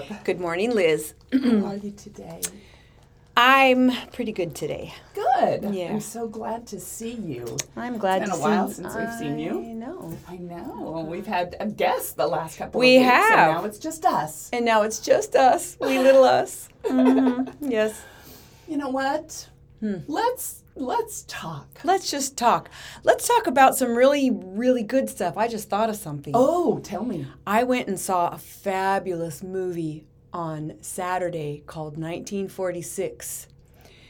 Deb. Good morning, Liz. How are you today? I'm pretty good today. Good. Yeah. I'm so glad to see you. I'm glad to see you. It's been to a while see since we've seen you. I know. I know. We've had a guest the last couple We of weeks, have. and now it's just us. And now it's just us, we little us. Mm-hmm. Yes. You know what? Hmm. Let's let's talk. Let's just talk. Let's talk about some really, really good stuff. I just thought of something. Oh, tell me. I went and saw a fabulous movie on Saturday called 1946.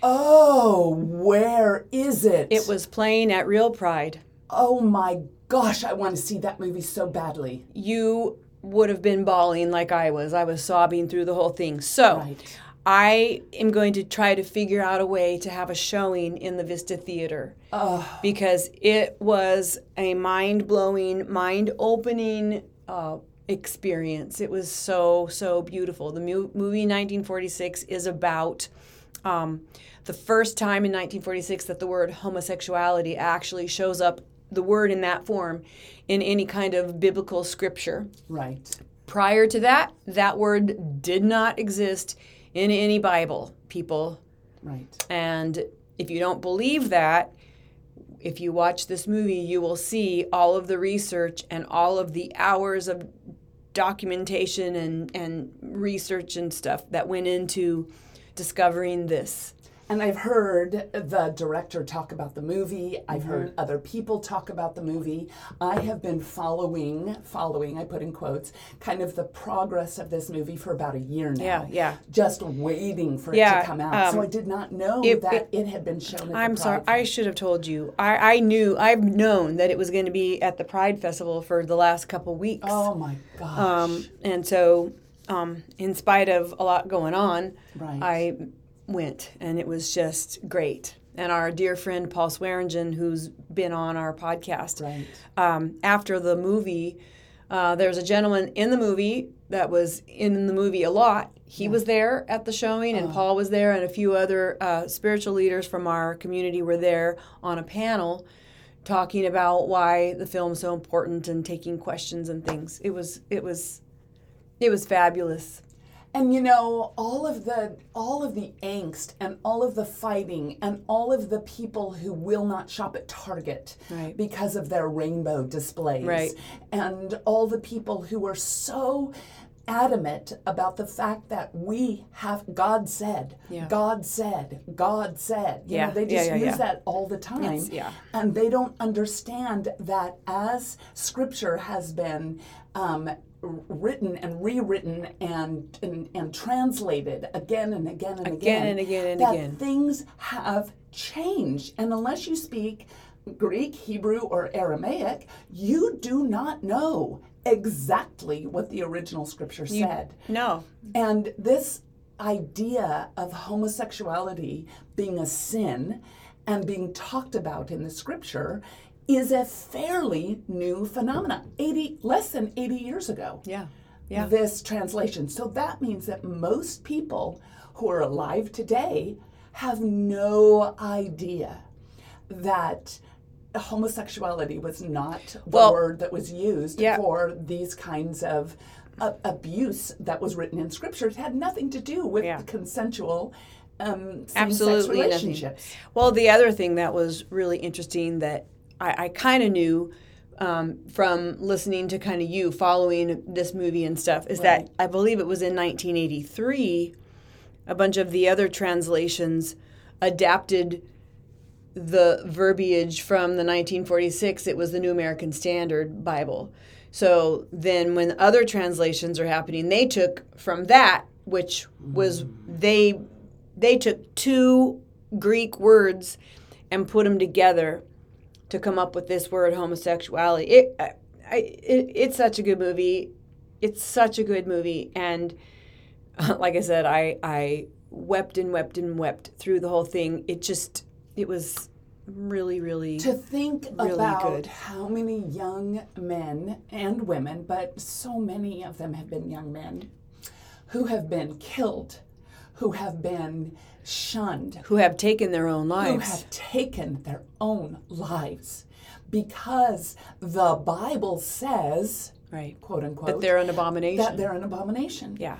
Oh, where is it? It was playing at Reel Pride. Oh my gosh, I want to see that movie so badly. You would have been bawling like I was. I was sobbing through the whole thing. So, Right. I am going to try to figure out a way to have a showing in the Vista Theater Oh, because it was a mind blowing, mind opening uh, experience. It was so, so beautiful. The mu- movie 1946 is about um, the first time in 1946 that the word homosexuality actually shows up, the word in that form, in any kind of biblical scripture. right. Prior to that, that word did not exist in any Bible, people. Right. And if you don't believe that, if you watch this movie, you will see all of the research and all of the hours of documentation and, and research and stuff that went into discovering this. And I've heard the director talk about the movie. I've Mm-hmm. heard other people talk about the movie. I have been following, following, I put in quotes, kind of the progress of this movie for about a year now. Yeah, yeah. Just waiting for it to come out. so um, I did not know it- that it- it, had been shown at I'm sorry, I should have told you. I, I knew, I've known that it was going to be at the Pride Festival for the last couple weeks. Oh my gosh. Um, and so, um, in spite of a lot going on, Right. I went, and it was just great. And our dear friend Paul Swearingen, who's been on our podcast, right. um, after the movie, uh, there's a gentleman in the movie that was in the movie a lot. He was there at the showing, and Paul was there, and a few other uh, spiritual leaders from our community were there on a panel talking about why the film's so important and taking questions and things. It was it was it was fabulous. And you know, all of the all of the angst and all of the fighting and all of the people who will not shop at Target Right. because of their rainbow displays. Right. And all the people who are so adamant about the fact that we have God said, Yeah. God said, God said. You Yeah, know, they just yeah, use yeah. that all the time. It's- yeah. And they don't understand that as scripture has been um, written and rewritten and, and and translated again and again and again, Again and again and again that again. things have changed. And unless you speak Greek, Hebrew, or Aramaic, you do not know exactly what the original scripture said. No. And this idea of homosexuality being a sin and being talked about in the scripture is a fairly new phenomenon. 80 less than 80 years ago. Yeah. Yeah. This translation. So that means that most people who are alive today have no idea that homosexuality was not the Well, word that was used yeah. for these kinds of uh, abuse that was written in scripture. It had nothing to do with Yeah. consensual um, Absolutely nothing. Well, the other thing that was really interesting that I, I kind of knew um, from listening to kind of you following this movie and stuff is that I believe it was in 1983, a bunch of the other translations adapted the verbiage from the 1946 it was the new american standard bible. So then when other translations are happening they took from that which was they they took two greek words and put them together to come up with this word homosexuality. It, I, it it's such a good movie. It's such a good movie, and like I said, I I wept and wept and wept through the whole thing. It just it was really really to think really about good. how many young men and women, but so many of them have been young men, who have been killed, who have been shunned, who have taken their own lives, who have taken their own lives because the Bible says, right. quote unquote, That they're an abomination. that they're an abomination. yeah.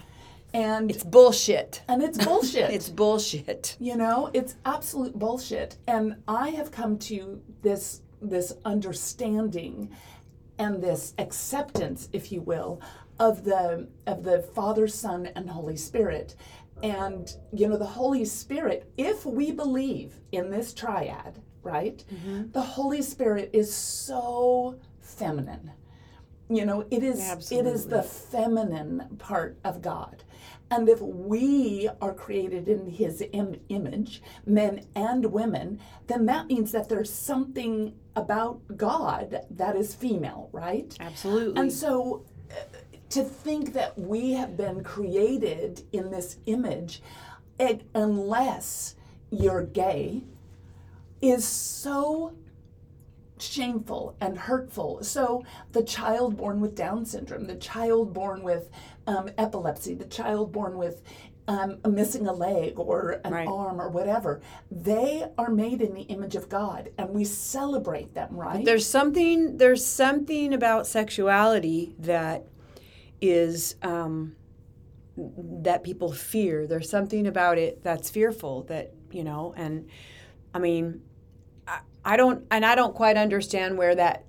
And It's bullshit. and it's bullshit. It's bullshit. You know, it's absolute bullshit. And I have come to this this understanding and this acceptance, if you will, of the of the Father, Son, and Holy Spirit. And you know, the Holy Spirit, if we believe in this triad, right? Mm-hmm. The Holy Spirit is so feminine. You know, it is it is the feminine part of God. And if we are created in his Im- image, men and women, then that means that there's something about God that is female, right? Absolutely. And so to think that we have been created in this image, eh, unless you're gay, is so shameful and hurtful. So the child born with Down syndrome, the child born with um, epilepsy, the child born with um, missing a leg or an Right. arm or whatever, they are made in the image of God, and we celebrate them, right? there's something there's something about sexuality that is um, that people fear. There's something about it that's fearful that you know, and I mean, I, I don't and I don't quite understand where that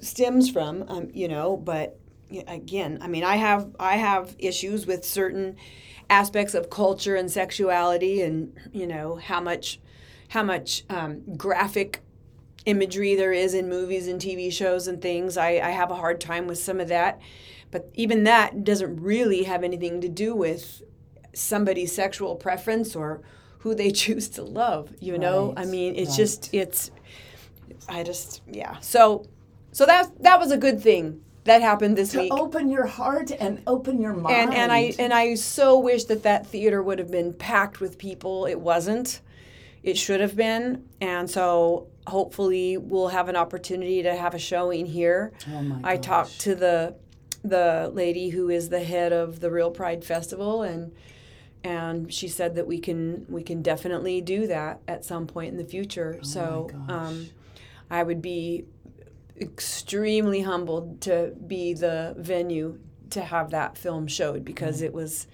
stems from. Um, you know, but again, I mean, I have I have issues with certain aspects of culture and sexuality, and you know how much how much um, graphic imagery there is in movies and TV shows and things. I, I have a hard time with some of that. But even that doesn't really have anything to do with somebody's sexual preference or who they choose to love, you know? I mean, it's right. just it's I just yeah. So so that that was a good thing that happened this to week. open your heart and open your mind. And and I and I so wish that that theater would have been packed with people. It wasn't. It should have been. And so hopefully we'll have an opportunity to have a showing here. Oh my I gosh. talked to the the lady who is the head of the Reel Pride Festival and and she said that we can we can definitely do that at some point in the future. so Oh gosh. um, I would be extremely humbled to be the venue to have that film showed because it was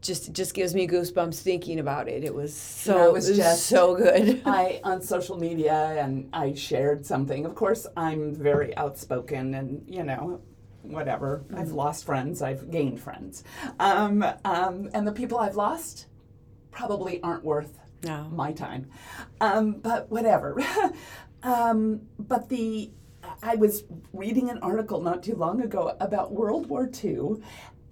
just it just gives me goosebumps thinking about it. It was so it was it was just- so good. I on social media and I shared something. Of course, I'm very outspoken and you know, whatever. I've lost friends. I've gained friends, um, um, and the people I've lost probably aren't worth No. my time. Um, but whatever. um, but the I was reading an article not too long ago about World War II.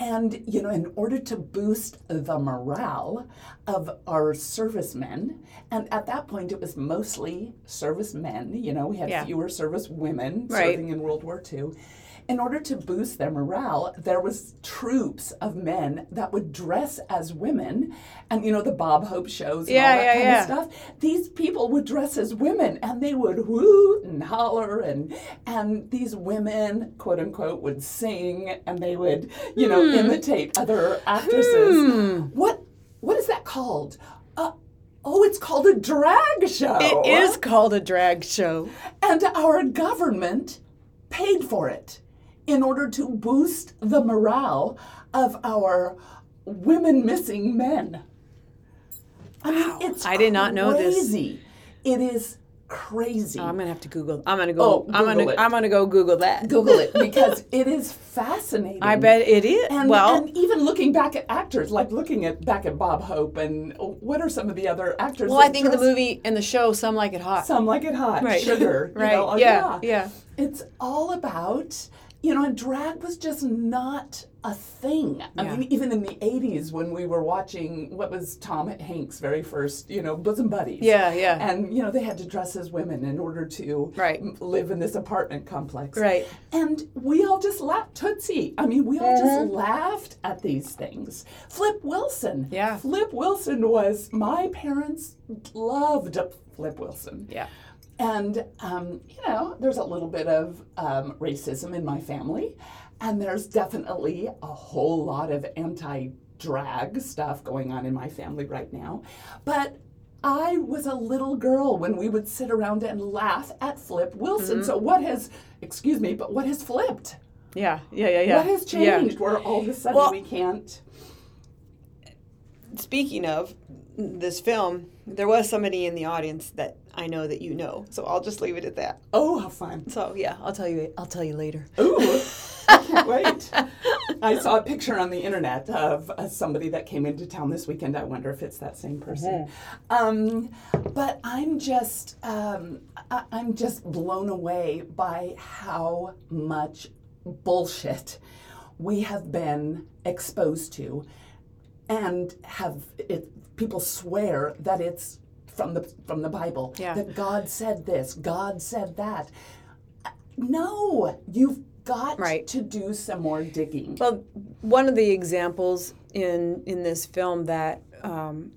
And, you know, in order to boost the morale of our servicemen, and at that point it was mostly servicemen, you know, we had Yeah. fewer service women Right. serving in World War II. In order to boost their morale, there was troops of men that would dress as women, and you know the Bob Hope shows and Yeah, all that yeah, kind yeah. of stuff. These people would dress as women, and they would hoot and holler, and and these women, quote unquote, would sing, and they would, you know, Hmm. imitate other actresses. What what is that called? Uh, oh, it's called a drag show. It is called a drag show. And our government paid for it in order to boost the morale of our women missing men. I mean, Wow. it's I did not know this. crazy. It is crazy. Oh, I'm gonna have to Google. I'm gonna go. Oh, I'm gonna. It. I'm gonna go Google that. Google it because it is fascinating. I bet it is. And, well, and even looking back at actors, like looking at back at Bob Hope and what are some of the other actors? well, I think in the movie and the show, some like it hot. Some like it hot, Right. sugar, you right. know, oh, yeah. Yeah. It's all about you know, and drag was just not a thing. I Yeah. mean, even in the 80s when we were watching what was Tom Hanks' very first, you know, bosom buddies. Yeah, yeah. And, you know, they had to dress as women in order to Right. live in this apartment complex. Right. And we all just laughed, Tootsie. I mean, we all just mm-hmm. laughed at these things. Flip Wilson. Yeah. Flip Wilson was, my parents loved Flip Wilson. Yeah. And, um, you know, there's a little bit of um, racism in my family. And there's definitely a whole lot of anti drag stuff going on in my family right now. But I was a little girl when we would sit around and laugh at Flip Wilson. So, what has, excuse me, but what has flipped? Yeah. Yeah. Yeah. Yeah. What has Yeah. changed where all of a sudden Well- we can't? Speaking of this film, there was somebody in the audience that I know that you know, so I'll just leave it at that. Oh, how fun. So yeah, I'll tell you. I'll tell you later. Ooh, I can't wait. I saw a picture on the internet of uh, somebody that came into town this weekend. I wonder if it's that same person. Um, but I'm just, um, I- I'm just blown away by how much bullshit we have been exposed to, and have it. People swear that it's from the from the Bible. Yeah. That God said this. God said that. No, you've got Right. to do some more digging. Well, one of the examples in in this film that um,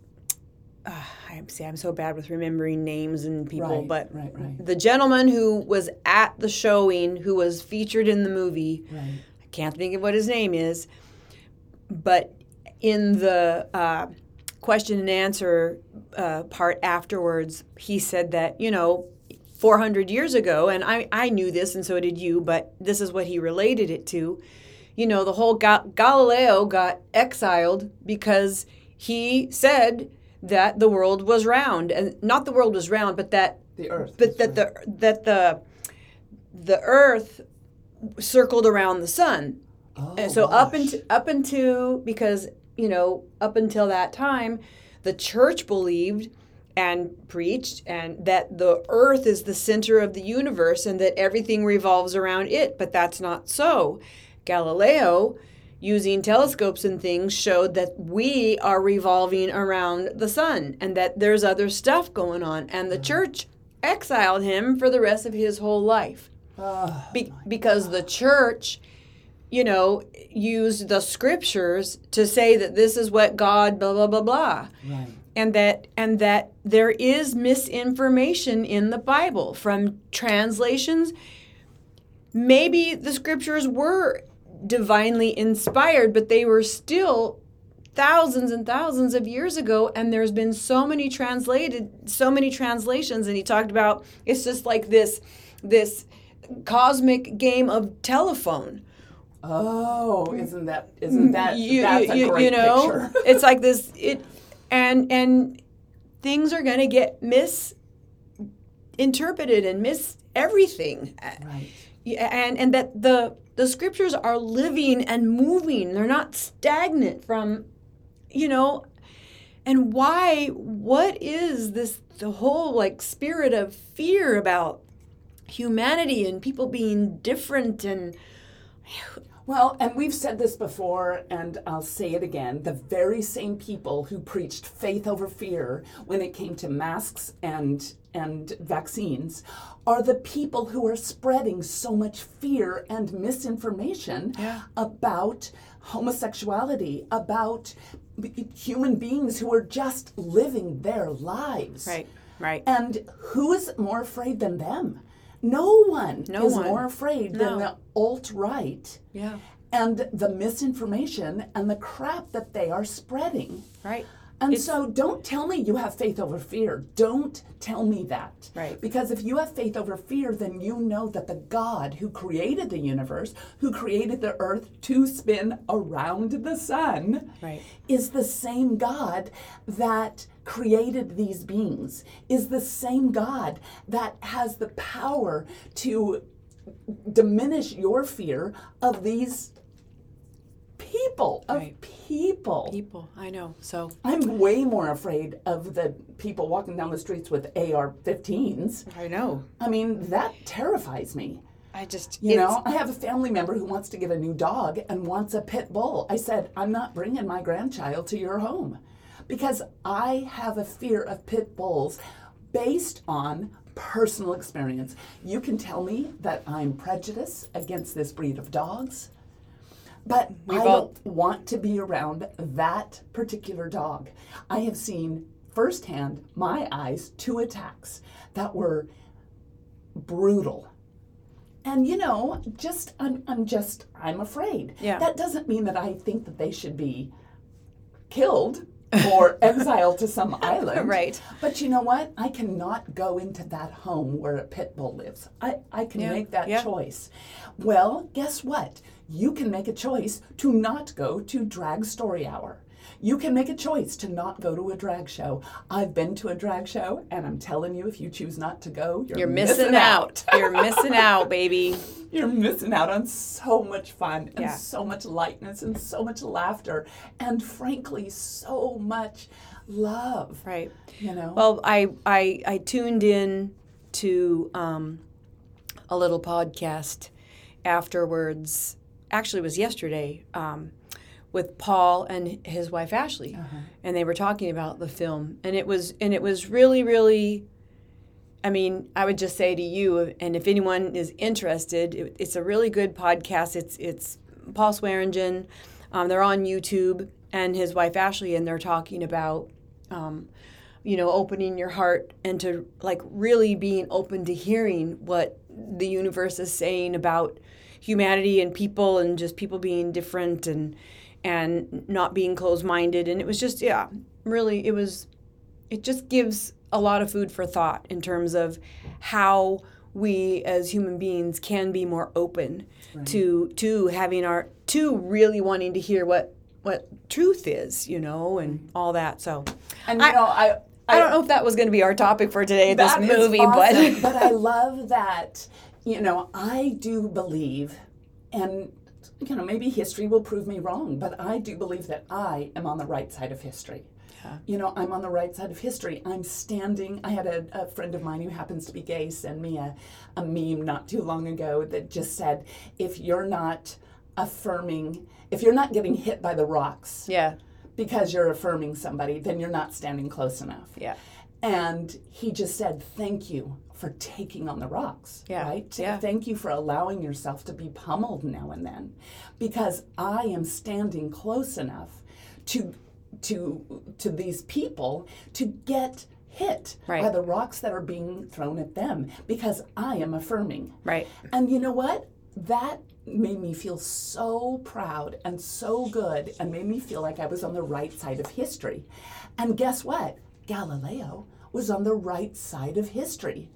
uh, I'm see, I'm so bad with remembering names and people, Right, but right, right. the gentleman who was at the showing, who was featured in the movie, Right. I can't think of what his name is, but in the uh, question and answer uh, part afterwards, he said that, you know, 400 years ago, and I, I knew this and so did you, but this is what he related it to. You know, the whole Ga- Galileo got exiled because he said that the world was round, and not the world was round, but that The earth. but that the that the the earth circled around the sun Oh, and so up into up into because you know up until that time the church believed and preached and that the earth is the center of the universe and that everything revolves around it but that's not so. Galileo using telescopes and things showed that we are revolving around the sun and that there's other stuff going on and the church exiled him for the rest of his whole life. Oh, be- because the church, you know, use the scriptures to say that this is what God blah blah blah blah, right. and that and that there is misinformation in the Bible from translations. Maybe the scriptures were divinely inspired, but they were still thousands and thousands of years ago and there's been so many translated so many translations and he talked about it's just like this this cosmic game of telephone Oh, mm. isn't that isn't mm. that you, that's a you- great you know picture? it's like this it and and things are going to get misinterpreted and miss everything right. And and that the the scriptures are living and moving they're not stagnant from you know and why what is this the whole like spirit of fear about humanity and people being different and Well, and we've said this before, and I'll say it again. The very same people who preached faith over fear when it came to masks and and vaccines are the people who are spreading so much fear and misinformation Yeah. about homosexuality, about human beings who are just living their lives. right right And who is more afraid than them? No one No is one. more afraid No. than the alt right yeah and the misinformation and the crap that they are spreading. right And It's- so don't tell me you have faith over fear. Don't tell me that. Right. Because if you have faith over fear, then you know that the God who created the universe, who created the earth to spin around the sun, Right. is the same God that created these beings, is the same God that has the power to diminish your fear of these people, of Right. people. people i know so I'm way more afraid of the people walking down the streets with AR 15s. i know I mean, that terrifies me. I just You know, I have a family member who wants to get a new dog and wants a pit bull. I said, I'm not bringing my grandchild to your home because I have a fear of pit bulls based on personal experience. You can tell me that I'm prejudiced against this breed of dogs, but I don't want to be around that particular dog. I have seen firsthand, my eyes, two attacks that were brutal. And you know, just I'm, I'm just I'm afraid. Yeah. That doesn't mean that I think that they should be killed or exiled to some island. Right. But you know what? I cannot go into that home where a pit bull lives. I, I can Yeah, make that yeah. choice. Well, guess what? You can make a choice to not go to drag story hour. You can make a choice to not go to a drag show. I've been to a drag show, and I'm telling you, if you choose not to go, you're, you're missing, out. you're missing out, baby. You're missing out on so much fun and Yeah. so much lightness and so much laughter and frankly so much love. Right. You know? Well, I I I tuned in to um, a little podcast afterwards. Actually, it was yesterday um, with Paul and his wife Ashley, and they were talking about the film, and it was and it was really really. I mean, I would just say to you, and if anyone is interested, it, it's a really good podcast. It's it's Paul Swearingen. Um, they're on YouTube, and his wife Ashley, and they're talking about um, you know, opening your heart and to like really being open to hearing what the universe is saying about humanity and people and just people being different and and not being closed-minded. And it was just yeah really it was it just gives a lot of food for thought in terms of how we as human beings can be more open to to having our to really wanting to hear what what truth is you know and mm-hmm. all that. So and I- you know, I I don't know if that was going to be our topic for today, this movie, awesome, but but I love that. You know, I do believe, and you know, maybe history will prove me wrong, but I do believe that I am on the right side of history. You know, I'm on the right side of history. I'm standing. I had a, a friend of mine who happens to be gay send me a, a meme not too long ago that just said, if you're not affirming, if you're not getting hit by the rocks yeah, because you're affirming somebody, then you're not standing close enough. yeah, And he just said, Thank you for taking on the rocks. Yeah, Right? yeah. Thank you for allowing yourself to be pummeled now and then. Because I am standing close enough to to to these people to get hit by the rocks that are being thrown at them because I am affirming. right. And you know what? That made me feel so proud and so good and made me feel like I was on the right side of history. And guess what? Galileo was on the right side of history.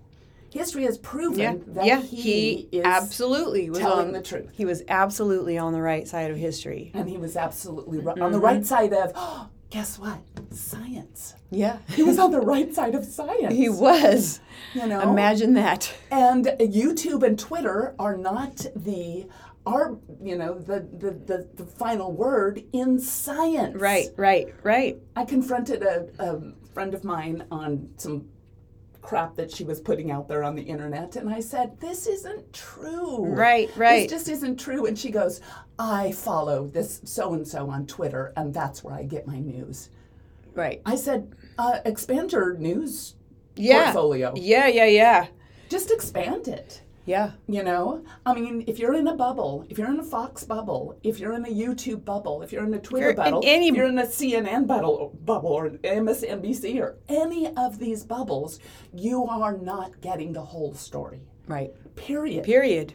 History has proven Yeah, that yeah. he, He, is absolutely was telling on the truth. He was absolutely on the right side of history. and he was absolutely right, Mm-hmm. on the right side of guess what? Science. Yeah, He was on the right side of science. he was. you know. Imagine that. And YouTube and Twitter are not the are you know the, the the the final word in science. Right, right, right. I confronted a, a friend of mine on some crap that she was putting out there on the internet and I said, This isn't true. Right, right. This just isn't true. And she goes, I follow this so and so on Twitter and that's where I get my news. Right. I said, uh, expand your news Yeah. portfolio. Yeah, yeah, yeah. Just expand it. Yeah. You know, I mean, if you're in a bubble, if you're in a Fox bubble, if you're in a YouTube bubble, if you're in a Twitter bubble, any- if you're in a CNN bubble, bubble or MSNBC or any of these bubbles, you are not getting the whole story. Right. Period. Period.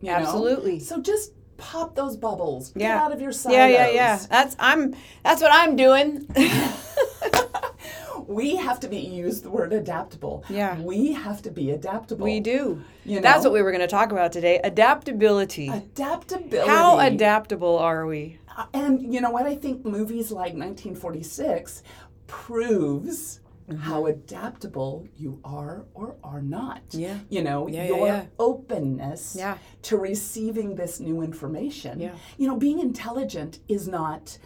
you know? Absolutely. So just pop those bubbles. Get Yeah. out of your silos. Yeah, yeah, yeah. That's I'm that's what I'm doing. We have to be use the word adaptable. Yeah. We have to be adaptable. we do. You know? That's what we were going to talk about today. Adaptability. Adaptability. How adaptable are we? And you know what? I think movies like 1946 proves Mm-hmm. how adaptable you are or are not. Yeah. You know, Yeah, your yeah. openness Yeah. to receiving this new information. Yeah. You know, being intelligent is not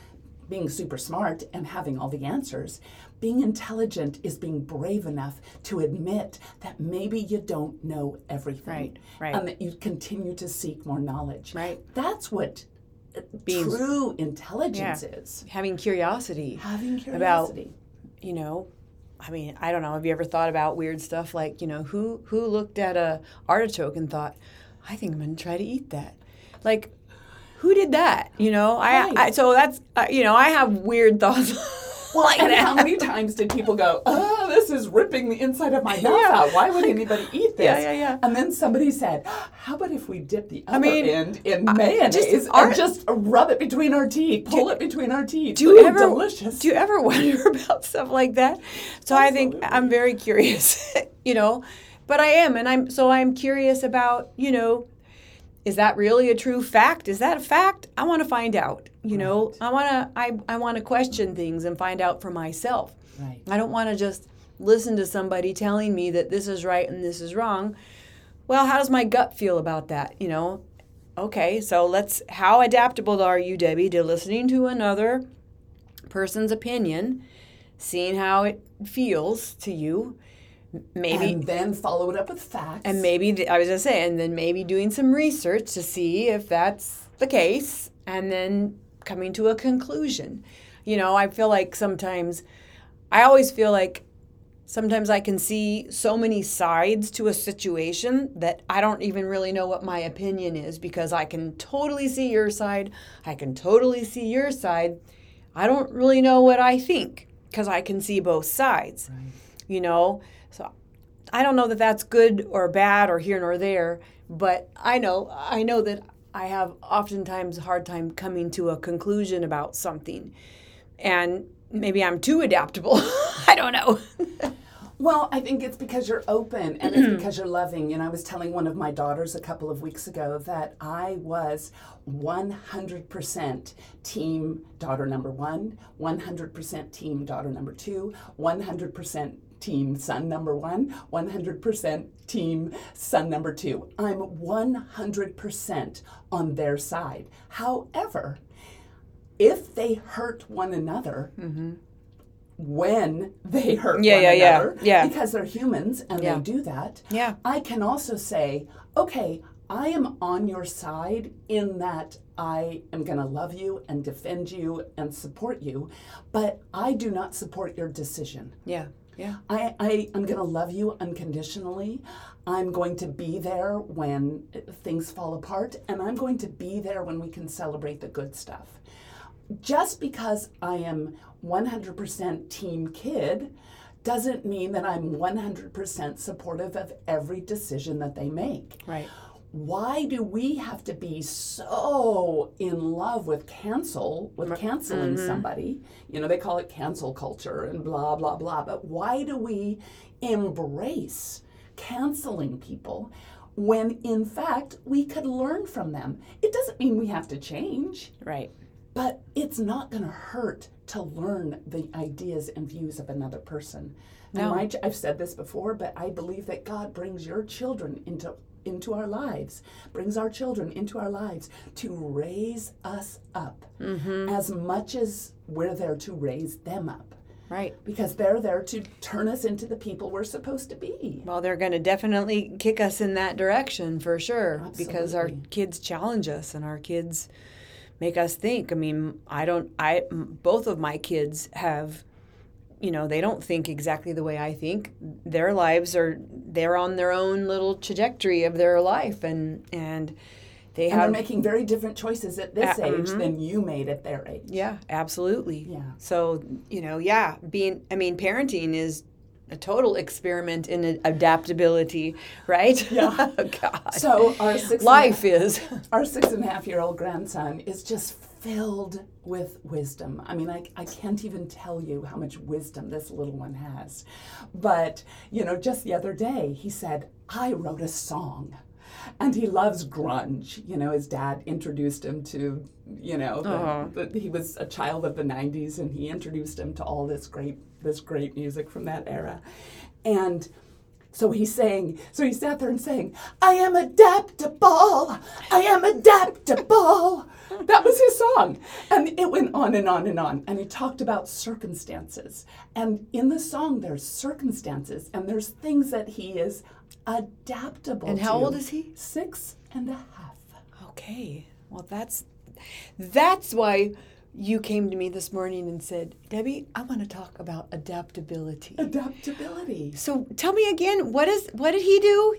being super smart and having all the answers. Being intelligent is being brave enough to admit that maybe you don't know everything. Right, right. And that you continue to seek more knowledge. Right. That's what uh, Being- true intelligence Yeah. is. Having curiosity. Having curiosity. About- you know i mean i don't know have you ever thought about weird stuff like you know who who looked at a artichoke and thought i think i'm going to try to eat that like who did that you know I, I so that's uh, you know i have weird thoughts like and that how many times did people go, oh, this is ripping the inside of my mouth Yeah. out. Why would anybody eat this? Yeah, yeah, yeah. And then somebody said, how about if we dip the other mean, end in mayonnaise and aren't- just rub it between our teeth, pull it between our teeth? do you ever delicious. do you ever wonder about stuff like that so i think i'm very curious you know but i am and i'm so i'm curious about you know is that really a true fact is that a fact i want to find out you know i want to i, I want to question things and find out for myself. Right. i don't want to just listen to somebody telling me that this is right and this is wrong. Well how does my gut feel about that you know? Okay so let's how adaptable are you debbie to listening to another person's opinion seeing how it feels to you? Maybe and then follow it up with facts. and maybe I was going to say and then maybe doing some research to see if that's the case, and then coming to a conclusion. You know, I feel like sometimes, I always feel like sometimes I can see so many sides to a situation that I don't even really know what my opinion is because I can totally see your side, I can totally see your side. I don't really know what I think because I can see both sides Right. you know so i don't know that that's good or bad or here nor there but i know i know that i have oftentimes a hard time coming to a conclusion about something. And maybe i'm too adaptable. I don't know. Well, I think it's because you're open and it's because you're loving. And I was telling one of my daughters a couple of weeks ago that I was 100% team daughter number one, 100% team daughter number two, 100% team son number one, 100% team son number two. I'm 100% on their side. However, if they hurt one another, mm-hmm. when they hurt Yeah, one yeah, yeah, another, yeah. because they're humans and they do that, yeah I can also say, okay, I am on your side in that I am going to love you and defend you and support you, but I do not support your decision. yeah yeah I, I I'm going to love you unconditionally. I'm going to be there when things fall apart, and I'm going to be there when we can celebrate the good stuff. Just because I am 100% team kid doesn't mean that I'm 100% supportive of every decision that they make right why do we have to be so in love with cancel with mm-hmm. canceling mm-hmm. somebody? You know they call it cancel culture and blah blah blah but why do we embrace canceling people when in fact we could learn from them? It doesn't mean we have to change. Right. But it's not going to hurt to learn the ideas and views of another person. No. And my, I've said this before, but I believe that God brings your children into into our lives, brings our children into our lives to raise us up mm-hmm. as much as we're there to raise them up. right Because they're there to turn us into the people we're supposed to be. well they're going to definitely kick us in that direction for sure because our kids challenge us and our kids make us think i mean i don't I both of my kids have you know they don't think exactly the way i think their lives are they're on their own little trajectory of their life and and they have And they're making very different choices at this Uh, age than you made at their age. yeah absolutely Yeah. so you know yeah being i mean parenting is a total experiment in adaptability right Yeah. oh, god So our six life is our six and a half year old grandson is just filled with wisdom. I mean, I, I can't even tell you how much wisdom this little one has. But, you know, just the other day, he said, I wrote a song. And he loves grunge. You know, his dad introduced him to, you know, the, uh-huh. the, he was a child of the 90s and he introduced him to all this great, this great music from that era. And So he sang, so he sat there and sang, I am adaptable, I am adaptable. That was his song. And it went on and on and on. And he talked about circumstances. And in the song, there's circumstances and there's things that he is adaptable And to. how old is he? Six and a half. Okay. Well, that's that's why you came to me this morning and said, "Debi, I want to talk about adaptability." Adaptability. So, tell me again, what is what did he do?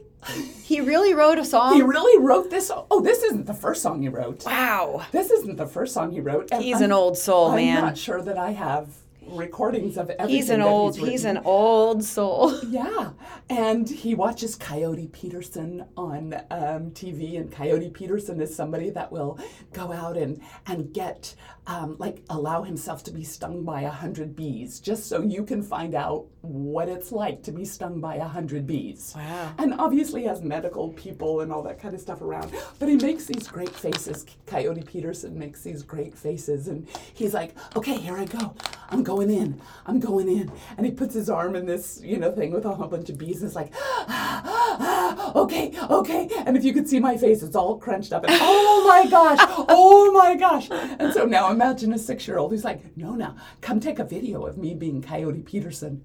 He really wrote a song? He really wrote this. Oh, this isn't the first song he wrote. wow. This isn't the first song he wrote. and He's I'm- an old soul, man. I'm not sure that I have recordings of everything. He's an old He's, he's an old soul. Yeah, and he watches Coyote Peterson on um, TV, and Coyote Peterson is somebody that will go out and and get um, like allow himself to be stung by a hundred bees, just so you can find out what it's like to be stung by a hundred bees. Wow. And obviously has medical people and all that kind of stuff around, but he makes these great faces. Coyote Peterson makes these great faces, and he's like, "Okay, here I go. I'm going in. I'm going in." And he puts his arm in this, you know, thing with a whole bunch of bees, and it's like, ah, ah, "Okay, okay." And if you could see my face, it's all crunched up, and oh my gosh, oh my gosh. And so now imagine a six-year-old who's like, "No, no, come take a video of me being Coyote Peterson."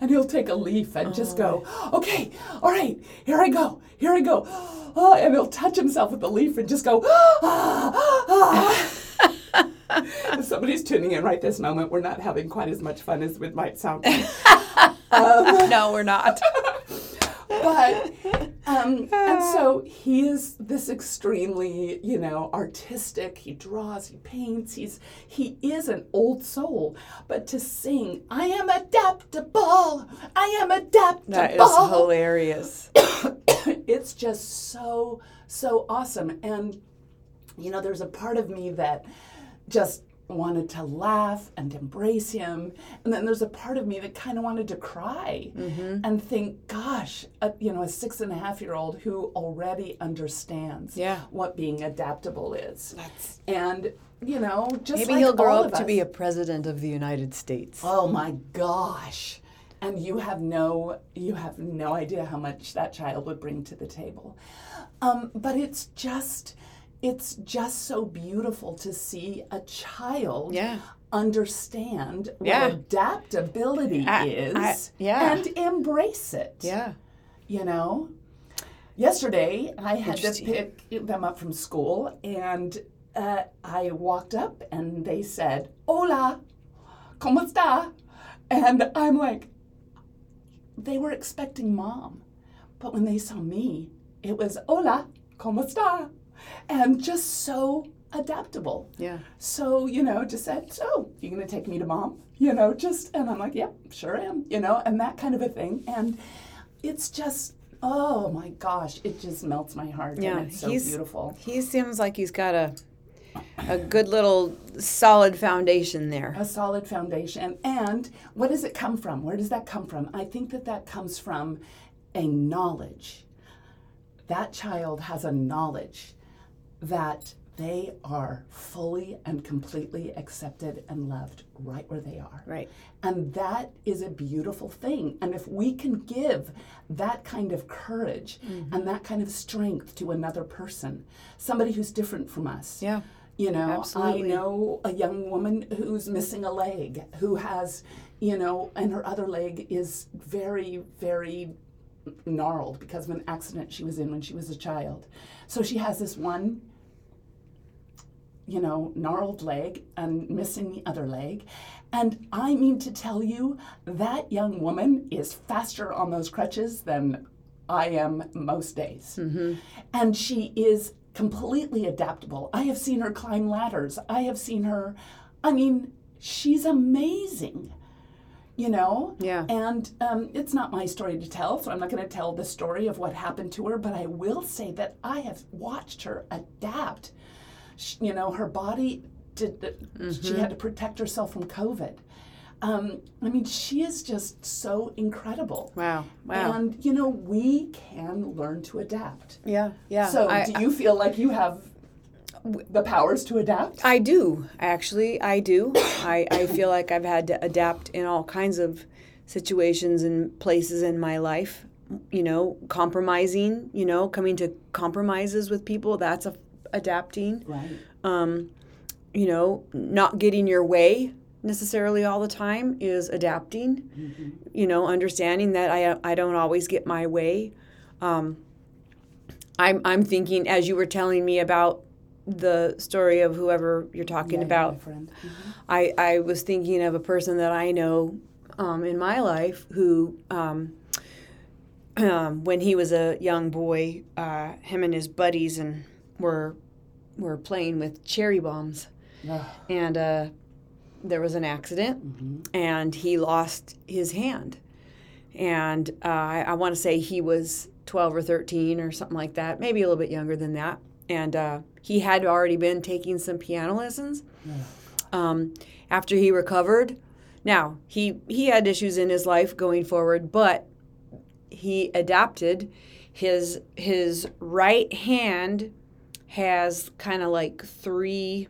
And he'll take a leaf and just go, okay, all right, here I go, here I go. Oh, and he'll touch himself with the leaf and just go, ah, ah. if somebody's tuning in right this moment, we're not having quite as much fun as it might sound. no, we're not. but um, and so he is this extremely you know artistic he draws he paints he's he is an old soul but to sing i am adaptable i am adaptable That is hilarious. it's just so so awesome and you know there's a part of me that just wanted to laugh and embrace him and then there's a part of me that kind of wanted to cry Mm-hmm. and think gosh a, you know a six and a half year old who already understands Yeah. what being adaptable is That's and you know just maybe like he'll grow up to be a president of the United States. Oh my gosh. And you have no you have no idea how much that child would bring to the table. Um, but it's just it's just so beautiful to see a child Yeah. understand what adaptability I- is I- yeah. and embrace it. Yeah. You know? Yesterday, I had to pick them up from school, and uh, I walked up and they said, Hola, ¿cómo está? And I'm like, they were expecting mom. But when they saw me, it was, Hola, ¿cómo está? And just so adaptable. Yeah. So, you know, just said, So, you're going to take me to mom? You know, just, and I'm like, Yep, sure am, you know, and that kind of a thing. And it's just, oh my gosh, it just melts my heart. Yeah, so he's- beautiful. He seems like he's got a a good little solid foundation there. A solid foundation. And what does it come from? Where does that come from? I think that that comes from a knowledge. That child has a knowledge that they are fully and completely accepted and loved right where they are. Right. And that is a beautiful thing. And if we can give that kind of courage Mm-hmm. and that kind of strength to another person, somebody who's different from us. Yeah. You know, Absolutely. I know a young woman who's missing a leg, who has, you know, and her other leg is very, very gnarled because of an accident she was in when she was a child. So she has this one you know, gnarled leg and missing the other leg. And I mean to tell you, that young woman is faster on those crutches than I am most days. And she is completely adaptable. I have seen her climb ladders. I have seen her, I mean, she's amazing. You know? Yeah. And um, it's not my story to tell, so I'm not going to tell the story of what happened to her, but I will say that I have watched her adapt sh- you know, her body did. The, She had to protect herself from COVID. Um, I mean, she is just so incredible. Wow. Wow. And you know, we can learn to adapt. yeah. Yeah. So, I, do you feel like you have the powers to adapt? I do actually. I do. I, I feel like I've had to adapt in all kinds of situations and places in my life. you know, compromising, you know, coming to compromises with people, that's a, adapting. Right. Um, you know, not getting your way necessarily all the time is adapting. You know, understanding that I I don't always get my way. Um, I'm I'm thinking as you were telling me about the story of whoever you're talking Yeah, about. friend. I, I was thinking of a person that I know um, in my life who, um, um, when he was a young boy, uh, him and his buddies and were were playing with cherry bombs, and uh, there was an accident, and he lost his hand, and uh, I, I want to say he was twelve or thirteen or something like that, maybe a little bit younger than that, and uh, he had already been taking some piano lessons. Um, after he recovered. Now he he had issues in his life going forward, but he adapted. His his right hand has kind of like three,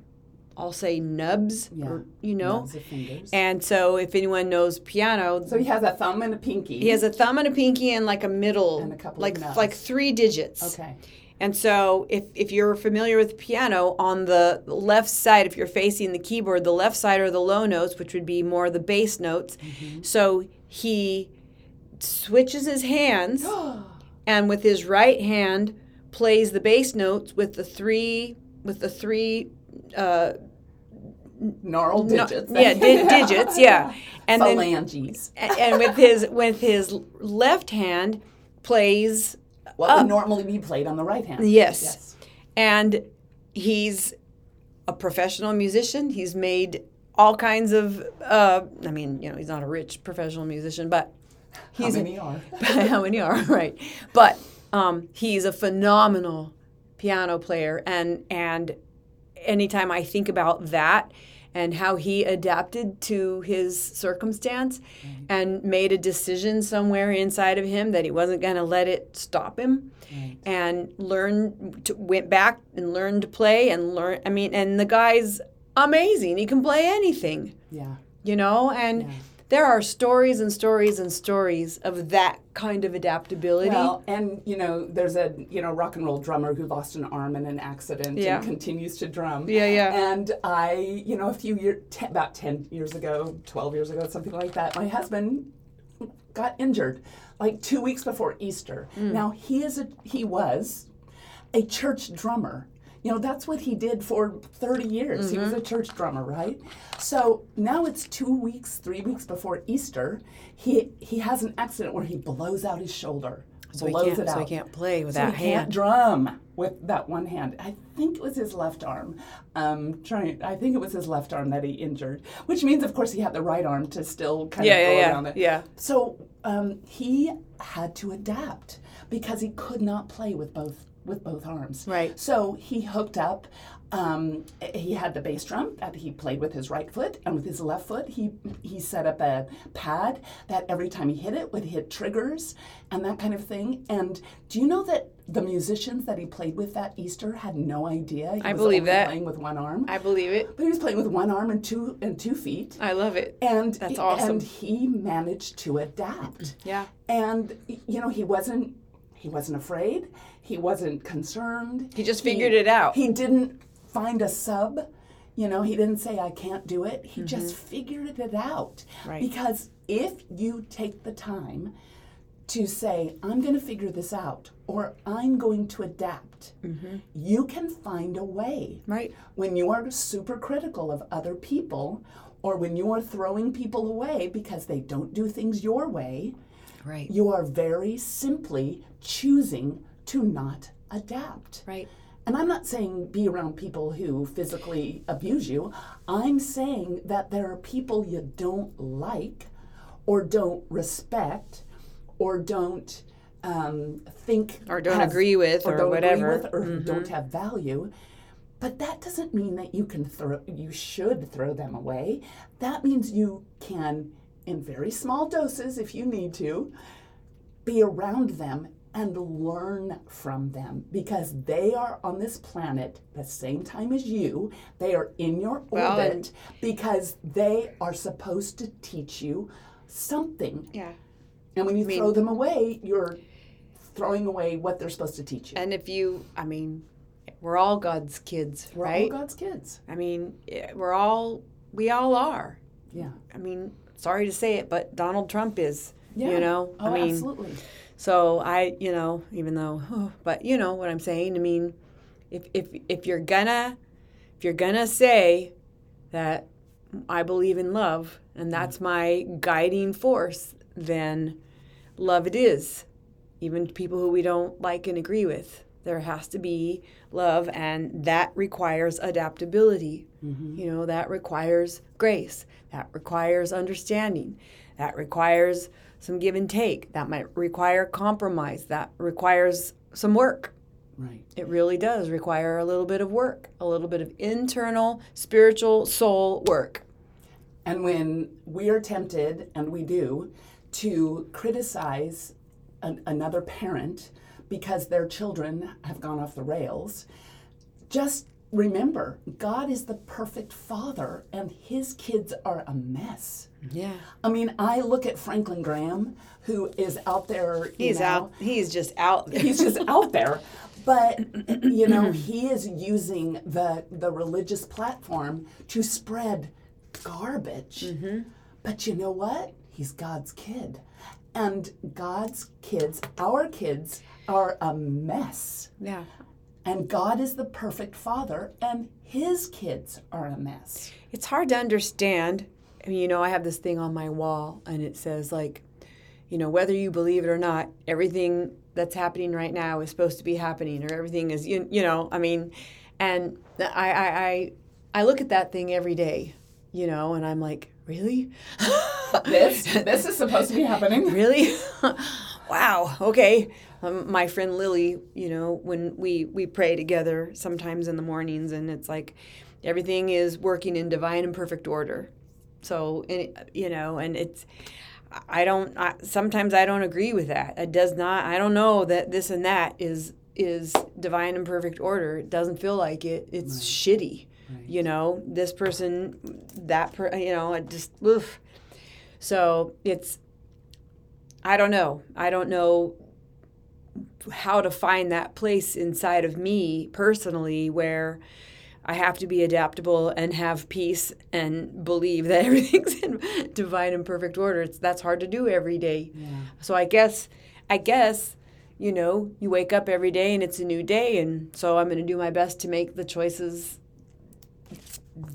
I'll say nubs, Yeah. or, you know. Lots of fingers. And so if anyone knows piano, so he has a thumb and a pinky. he has a thumb and a pinky and like a middle, And a couple of like like three digits. Okay. And so, if, if you're familiar with piano, on the left side, if you're facing the keyboard, the left side are the low notes, which would be more the bass notes. Mm-hmm. So he switches his hands and with his right hand plays the bass notes with the three with the three uh, Gnarled no- digits. yeah di- digits yeah and then Phalanges. and and with his with his left hand plays What would normally be played on the right hand. Yes. Yes. and he's a professional musician. He's made all kinds of. Uh, I mean, you know, he's not a rich professional musician, but How he's many are? how many are right? But um, he's a phenomenal piano player, and and anytime I think about that and how he adapted to his circumstance and made a decision somewhere inside of him that he wasn't going to let it stop him Right. and learned to, went back and learned to play and learn I mean and the guy's amazing he can play anything Yeah. you know and Yeah. There are stories and stories and stories of that kind of adaptability Well, and you know, there's a you know rock and roll drummer who lost an arm in an accident Yeah. and continues to drum. Yeah, yeah. And I, you know, a few years, about ten years ago, twelve years ago, something like that, my husband got injured, like two weeks before Easter. Mm. Now he is a he was a church drummer. You know, that's what he did for 30 years. He Mm-hmm. was a church drummer, right? So now it's two weeks, three weeks before Easter. He he has an accident where he blows out his shoulder. so he blows can't it out. so he can't play with So that he can't hand drum with that one hand. I think it was his left arm. Um, trying, I think it was his left arm that he injured, which means, of course, he had the right arm to still kind yeah of go yeah yeah around it. yeah So um, he had to adapt because he could not play with both with both arms. Right. So he hooked up. Um, he had the bass drum that he played with his right foot, and with his left foot, he he set up a pad that every time he hit it would hit triggers and that kind of thing. And do you know that the musicians that he played with that Easter had no idea he I was believe that. playing with one arm? I believe it but he was playing with one arm and two and two feet. I love it And That's awesome. And he managed to adapt. yeah And you know, he wasn't he wasn't afraid. He wasn't concerned. He just figured it out. He didn't find a sub. You know, he didn't say I can't do it. He just Mm-hmm. figured it out. Right. Because if you take the time to say I'm going to figure this out or I'm going to adapt, Mm-hmm. you can find a way right when you are super critical of other people or when you are throwing people away because they don't do things your way, right you are very simply choosing to not adapt. right And I'm not saying be around people who physically abuse you. I'm saying that there are people you don't like or don't respect or don't um, think Or don't have- agree with or don't whatever. with or who don't have value. But that doesn't mean that you can throw you should throw them away. That means you can in very small doses if you need to be around them and learn from them because they are on this planet the same time as you. They are in your Well, orbit because they are supposed to teach you something. yeah And when you throw them away, you're throwing away what they're supposed to teach you. And if you, I mean, we're all God's kids, right? We're all God's kids. I mean, eh, we're all, we all are. Yeah. I mean, sorry to say it, but Donald Trump is. Yeah. You know, Oh, I mean, absolutely. So I, you know, even though, but you know what I'm saying. I mean, if if if you're gonna, if you're gonna say that I believe in love and mm-hmm. that's my guiding force, then love it is. Even people who we don't like and agree with, there has to be love, and that requires adaptability. Mm-hmm. You know, that requires grace. That requires understanding. That requires some give and take. That might require compromise. That requires some work. Right. It really does require a little bit of work, a little bit of internal, spiritual, soul work. And when we are tempted, and we do, to criticize an, another parent because their children have gone off the rails, just remember God is the perfect father, and his kids are a mess. Yeah. I mean, I look at Franklin Graham, who is out there. He's know, out. He's just out there. he's just out there but you know he is using the the religious platform to spread garbage Mm-hmm. but you know what he's god's kid and god's kids our kids are a mess yeah. And god is the perfect father and his kids are a mess It's hard to understand. I mean, you know, I have this thing on my wall and it says, like, you know, whether you believe it or not, everything that's happening right now is supposed to be happening or everything is, you, you know, I mean, and I, I, I, I look at that thing every day, you know, and I'm like, really? this this is supposed to be happening really wow okay um, my friend lily you know when we we pray together sometimes in the mornings and it's like everything is working in divine and perfect order. So and you know and it's i don't I, sometimes i don't agree with that. It does not i don't know that this and that is is divine and perfect order. It doesn't feel like it. It's shitty you know? This person that per you know it just oof. so it's I don't know. I don't know how to find that place inside of me personally where I have to be adaptable and have peace and believe that everything's in divine and perfect order. It's that's hard to do every day. So I guess I guess you know, you wake up every day and it's a new day and so I'm going to do my best to make the choices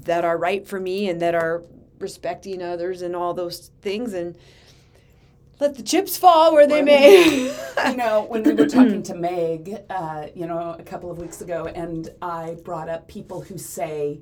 that are right for me and that are respecting others and all those things and let the chips fall where they may. you know, when we were talking to Meg, uh, you know, a couple of weeks ago, and I brought up people who say,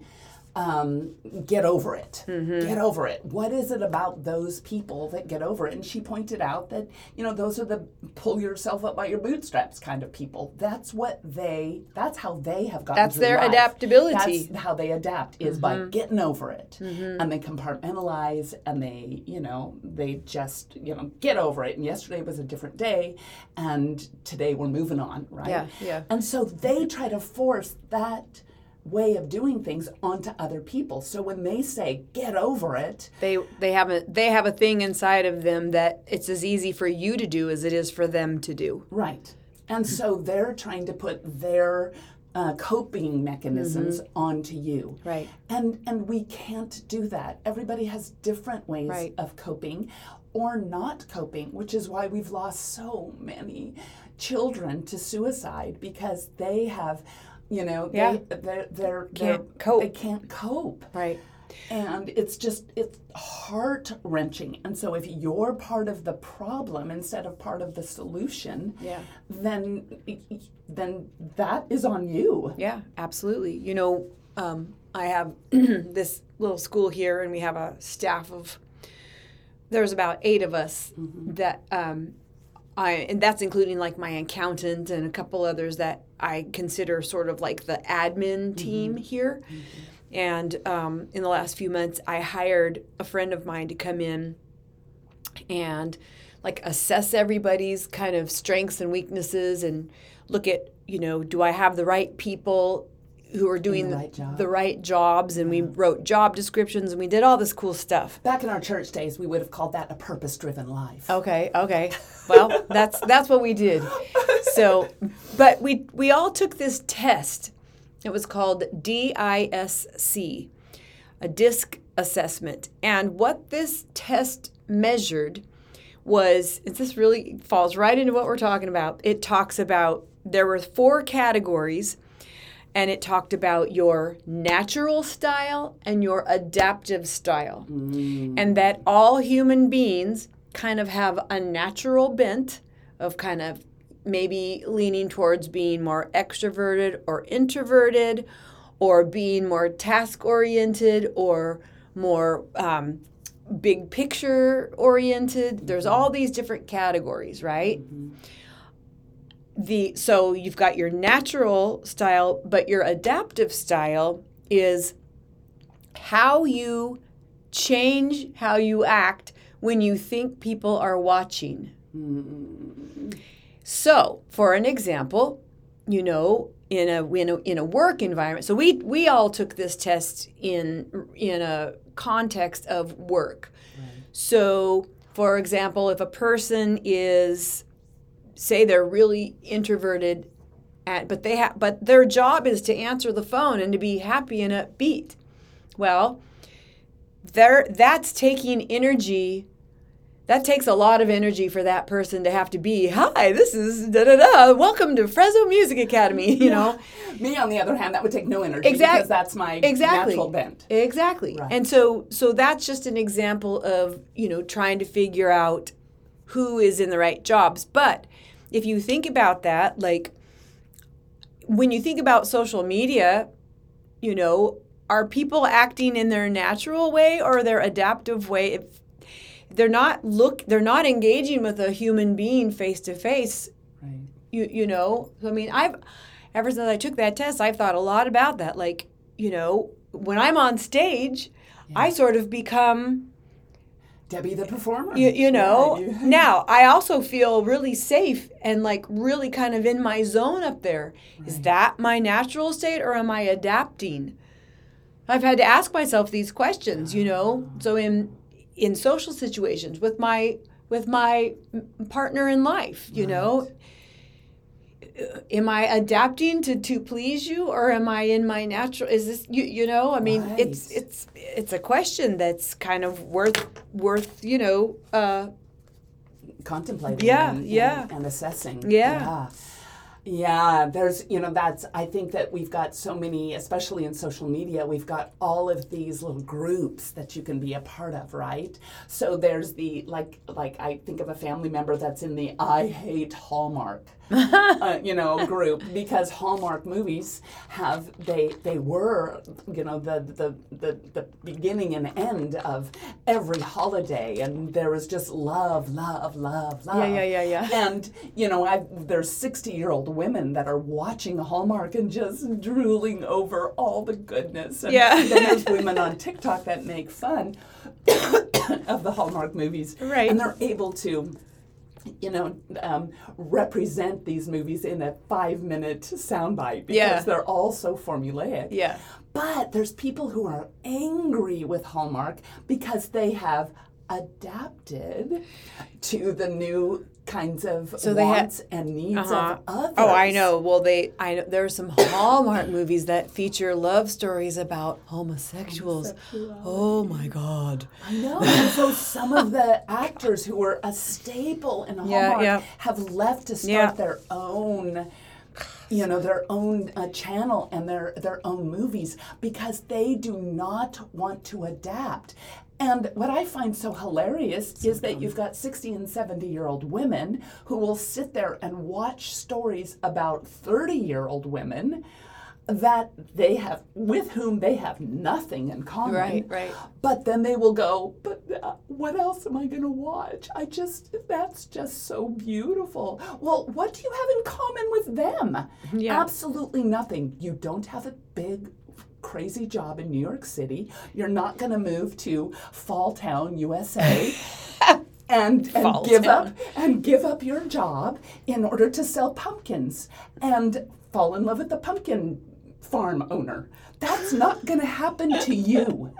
um, get over it. Mm-hmm. Get over it. What is it about those people that get over it? And she pointed out that, you know, those are the pull yourself up by your bootstraps kind of people. That's what they, that's how they have gotten That's their life. adaptability. That's how they adapt is by mm-hmm. getting over it. Mm-hmm. And they compartmentalize and they, you know, they just, you know, get over it. And yesterday was a different day and today we're moving on, right? Yeah, yeah. And so they try to force that way of doing things onto other people. So when they say get over it, they they have a they have a thing inside of them that it's as easy for you to do as it is for them to do. right. And so they're trying to put their uh, coping mechanisms onto you. Mm-hmm. Right. And and we can't do that. Everybody has different ways Right. of coping or not coping, which is why we've lost so many children to suicide because they have you know, Yeah. they they're, they're, Can't they're- cope. They can't cope. Right. And it's just it's heart wrenching. And so if you're part of the problem instead of part of the solution, Yeah. then then that is on you. Yeah, absolutely. You know, um, I have this little school here, and we have a staff of. There's about eight of us that um, I, and that's including like my accountant and a couple others that I consider sort of like the admin team here. And um, in the last few months, I hired a friend of mine to come in and like assess everybody's kind of strengths and weaknesses and look at, you know, do I have the right people who were doing the right job. the right jobs, and we wrote job descriptions, and we did all this cool stuff. Back in our church days, we would have called that a purpose-driven life. Okay, okay. Well, that's that's what we did. So, but we we all took this test. It was called DISC, a disc assessment. And what this test measured was this really falls right into what we're talking about. It talks about there were four categories and it talked about your natural style and your adaptive style. Mm. And that all human beings kind of have a natural bent of kind of maybe leaning towards being more extroverted or introverted or being more task oriented or more um, big picture oriented. There's mm-hmm. all these different categories, right? Mm-hmm. The so you've got your natural style, but your adaptive style is how you change how you act when you think people are watching. So, for an example, you know, in a in a, in a work environment. So we we all took this test in in a context of work. So, for example, if a person is say they're really introverted at, but they have but their job is to answer the phone and to be happy and upbeat. Well, there that's taking energy that takes a lot of energy for that person to have to be hi this is da da da welcome to fresno music academy you know Me, on the other hand, that would take no energy Exact- because that's my exactly natural bent. exactly Right. and so so that's just an example of you know trying to figure out who is in the right jobs but if you think about that like when you think about social media you know are people acting in their natural way or their adaptive way? If they're not look they're not engaging with a human being face to face Right. you you know? I mean i've ever since i took that test i've thought a lot about that. Like you know when i'm on stage i sort of become Debi the performer. you, you know Yeah, now i also feel really safe and like really kind of in my zone up there. Is that my natural state or am i adapting? I've had to ask myself these questions you know? So in in social situations with my with my partner in life you know? Uh, am i adapting to to please you or am i in my natural is this you you know i mean it's Right. it's it's a question that's kind of worth worth you know uh contemplating Yeah, and, and- yeah. and assessing Yeah. yeah Yeah, there's, you know, that's, I think that we've got so many, especially in social media, we've got all of these little groups that you can be a part of, right? So there's the, like, like I think of a family member that's in the I hate Hallmark, uh, you know, group because Hallmark movies have, they, they were, you know, the, the, the, the beginning and end of every holiday and there was just love, love, love, love. yeah, yeah, yeah. And you know, I there's 60 year old women that are watching Hallmark and just drooling over all the goodness. And Yeah. then there's women on TikTok that make fun of the Hallmark movies, Right. And they're able to. You know, um, represent these movies in a five-minute soundbite because Yeah. they're all so formulaic. Yeah. But there's people who are angry with Hallmark because they have adapted to the new kinds of So they ha- wants and needs Uh-huh. of others. Oh, I know. Well, they I know there are some Hallmark movies that feature love stories about homosexuals. Oh my God. I know. And so some of the actors who were a staple in Yeah, Hallmark yeah. have left to start Yeah. their own you know their own uh, channel and their their own movies because they do not want to adapt and what I find so hilarious is that you've got 60 and 70 year old women who will sit there and watch stories about 30 year old women that they have with whom they have nothing in common Right, right. but then they will go, but uh, what else am I going to watch? I just, that's just so beautiful. Well, what do you have in common with them? Yeah. Absolutely nothing. You don't have a big, crazy job in New York City. You're not going to move to Fall Town, USA. And, and give Town. up and give up your job in order to sell pumpkins and fall in love with the pumpkin farm owner. That's not going to happen to you.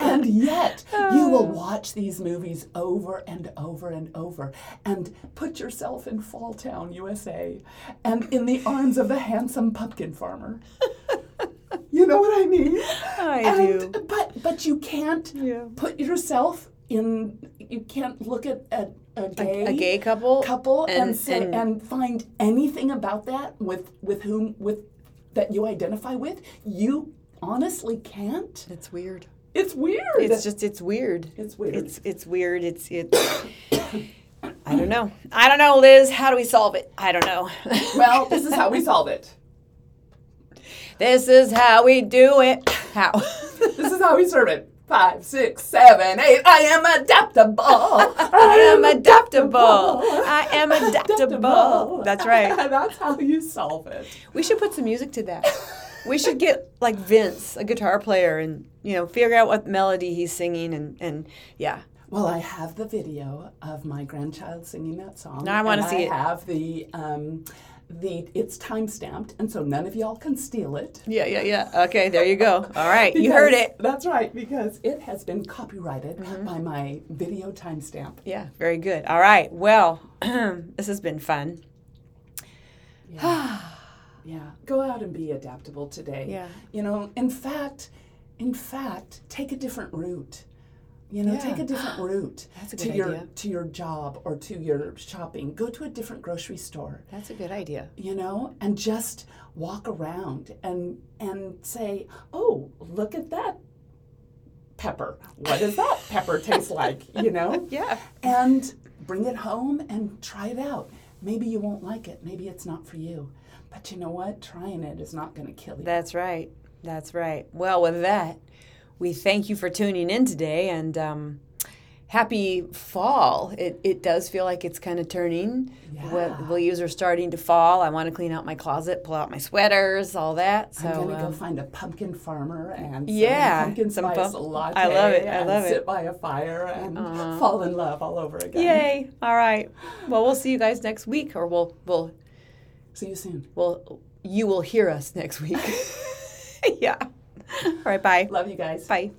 And yet, you oh. will watch these movies over and over and over and put yourself in Fall Town, USA, and in the arms of the handsome pumpkin farmer. You know what I mean? I And- do. But but you can't Yeah. put yourself in. You can't look at a, a gay A gay couple. couple and, and- say and- and find anything about that with with whom with that you identify with. You honestly can't. It's weird. It's weird. It's just it's weird. It's weird. It's it's weird. It's it's. I don't know. I don't know, Liz. How do we solve it? I don't know. well, this is how we solve it. This is how we do it. How? This is how we serve it. Five, six, seven, eight. I am adaptable. I am adaptable. I am adaptable. That's right. That's how you solve it. We should put some music to that. We should get like Vince, a guitar player, and you know figure out what melody he's singing, and and yeah. Well, I have the video of my grandchild singing that song. Now I wanna and see I it. have the um, the it's time stamped, and so none of y'all can steal it. Yeah, yeah, yeah. Okay, there you go. All right, you heard it. That's right, because it has been copyrighted Mm-hmm. by my video timestamp. Yeah, very good. All right. Well, this has been fun. Yeah. Yeah, go out and be adaptable today. Yeah. You know, in fact, in fact, take a different route. You know, take a different route a to your idea. to your job or to your shopping. Go to a different grocery store. That's a good idea. you know, and just walk around and and say, "Oh, look at that pepper. What does that pepper taste like?" You know, Yeah. and bring it home and try it out. Maybe you won't like it. Maybe it's not for you. But you know what? Trying it is not going to kill you. That's right. That's right. Well, with that, we thank you for tuning in today and um, happy fall. It, it does feel like it's kind of turning. Yeah. The leaves are starting to fall. I want to clean out my closet, pull out my sweaters, all that. So I'm gonna go um, find a pumpkin farmer and some Yeah, pumpkin some spice pump- latte. I love it, I and love it. Uh-huh. Sit by a fire and fall in love all over again. yay! All right. Well, we'll see you guys next week, or we'll we'll See you soon. we'll you will hear us next week. yeah. All right. Bye. Love you guys. Bye.